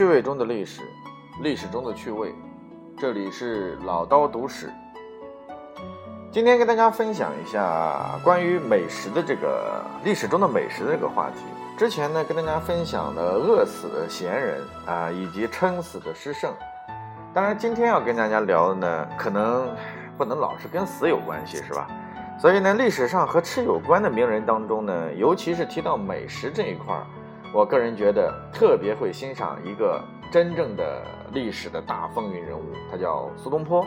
趣味中的历史，历史中的趣味，这里是老刀读史。今天跟大家分享一下关于美食的这个历史中的美食的这个话题。之前呢，跟大家分享了饿死的闲人啊，以及撑死的诗圣。当然，今天要跟大家聊的呢，可能不能老是跟死有关系，是吧？所以呢，历史上和吃有关的名人当中呢，尤其是提到美食这一块儿。我个人觉得特别会欣赏一个真正的历史的大风云人物，他叫苏东坡。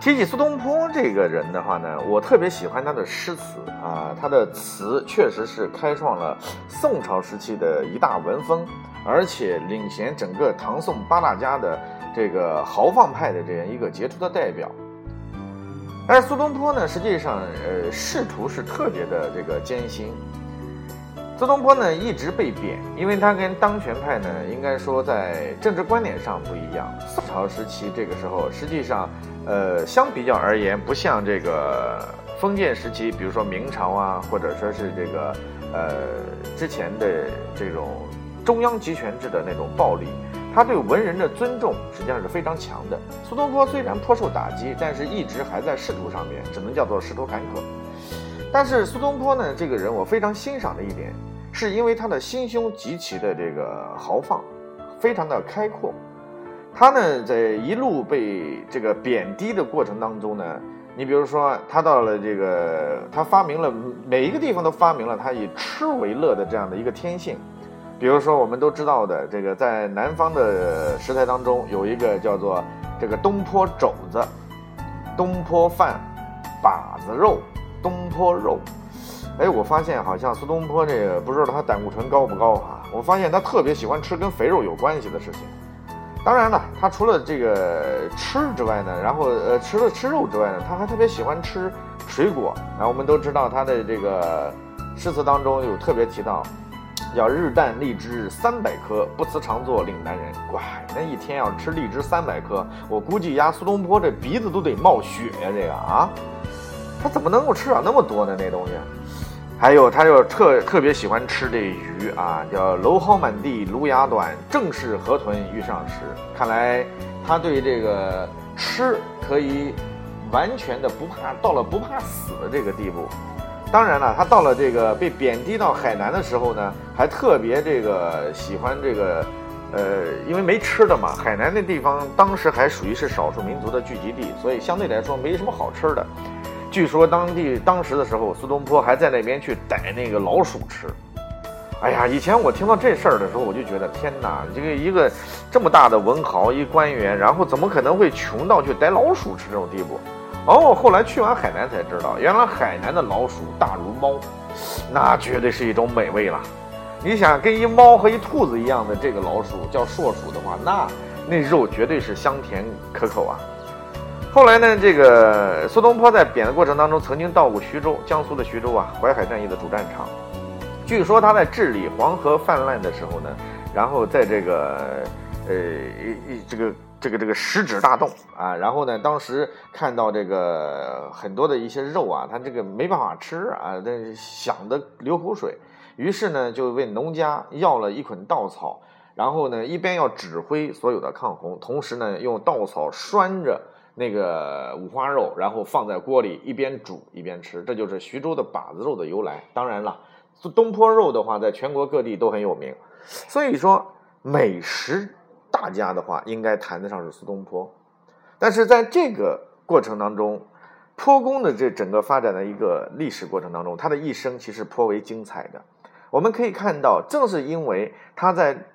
提起苏东坡这个人的话呢，我特别喜欢他的诗词啊，他的词确实是开创了宋朝时期的一大文风，而且领衔整个唐宋八大家的这个豪放派的这样一个杰出的代表。但是苏东坡呢，实际上呃仕途是特别的这个艰辛。苏东坡呢一直被贬，因为他跟当权派呢应该说在政治观点上不一样。宋朝时期这个时候，实际上，呃，相比较而言，不像这个封建时期，比如说明朝啊，或者说是这个呃之前的这种中央集权制的那种暴力，他对文人的尊重实际上是非常强的。苏东坡虽然颇受打击，但是一直还在仕途上面，只能叫做仕途坎坷。但是苏东坡呢，这个人我非常欣赏的一点。是因为他的心胸极其的这个豪放，非常的开阔。他呢，在一路被这个贬低的过程当中呢，你比如说，他到了这个，他发明了每一个地方都发明了他以吃为乐的这样的一个天性。比如说，我们都知道的这个，在南方的食材当中有一个叫做这个东坡肘子、东坡饭、把子肉、东坡肉。哎，我发现好像苏东坡这个不知道他胆固醇高不高啊？我发现他特别喜欢吃跟肥肉有关系的事情。当然了，他除了这个吃之外呢，然后呃，除了吃肉之外呢，他还特别喜欢吃水果。然后我们都知道他的这个诗词当中有特别提到，叫日啖荔枝三百颗，不辞常作岭南人。乖，那一天要吃荔枝三百颗，我估计呀，苏东坡这鼻子都得冒血呀，这个啊，他怎么能够吃了那么多呢？那东西？还有，他又特特别喜欢吃这鱼啊，叫蒌蒿满地芦芽短，正是河豚欲上时。看来他对这个吃可以完全的不怕，到了不怕死的这个地步。当然了，他到了这个被贬低到海南的时候呢，还特别这个喜欢这个，呃，因为没吃的嘛，海南那地方当时还属于是少数民族的聚集地，所以相对来说没什么好吃的。据说当地当时的时候，苏东坡还在那边去逮那个老鼠吃。哎呀，以前我听到这事儿的时候，我就觉得天哪，这个一个这么大的文豪一官员，然后怎么可能会穷到去逮老鼠吃这种地步？哦，后来去完海南才知道，原来海南的老鼠大如猫，那绝对是一种美味了。你想跟一猫和一兔子一样的这个老鼠叫硕鼠的话，那那肉绝对是香甜可口啊。后来呢，这个苏东坡在贬的过程当中，曾经到过徐州，江苏的徐州啊，淮海战役的主战场。据说他在治理黄河泛滥的时候呢，然后在这个呃一这个这个这个食指大动啊，然后呢，当时看到这个很多的一些肉啊，他这个没办法吃啊，那想的流口水，于是呢，就问农家要了一捆稻草，然后呢，一边要指挥所有的抗洪，同时呢，用稻草拴着。那个五花肉，然后放在锅里一边煮一边吃，这就是徐州的把子肉的由来。当然了，苏东坡肉的话，在全国各地都很有名。所以说，美食大家的话，应该谈得上是苏东坡。但是在这个过程当中，坡公的这整个发展的一个历史过程当中，他的一生其实颇为精彩的。我们可以看到，正是因为他在。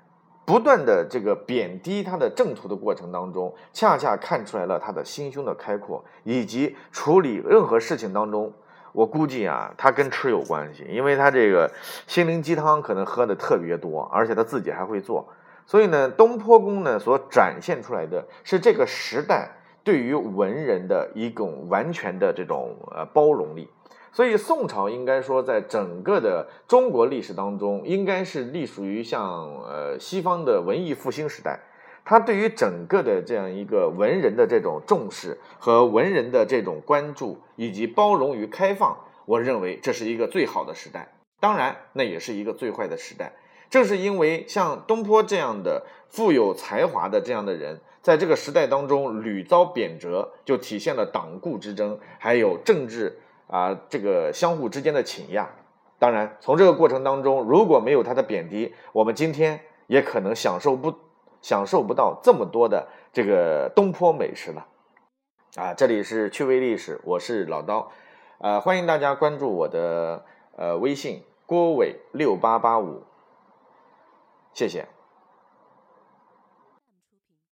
不断的这个贬低他的正途的过程当中，恰恰看出来了他的心胸的开阔，以及处理任何事情当中，我估计啊，他跟吃有关系，因为他这个心灵鸡汤可能喝的特别多，而且他自己还会做，所以呢，东坡公呢所展现出来的是这个时代对于文人的一种完全的这种呃包容力。所以宋朝应该说，在整个的中国历史当中，应该是隶属于像呃西方的文艺复兴时代。它对于整个的这样一个文人的这种重视和文人的这种关注，以及包容与开放，我认为这是一个最好的时代。当然，那也是一个最坏的时代。正是因为像东坡这样的富有才华的这样的人，在这个时代当中屡遭贬谪，就体现了党锢之争，还有政治啊这个相互之间的倾轧。当然，从这个过程当中，如果没有他的贬低，我们今天也可能享受不享受不到这么多的这个东坡美食了。啊，这里是趣味历史，我是老刀，呃，欢迎大家关注我的呃微信郭伟六八八五，谢谢。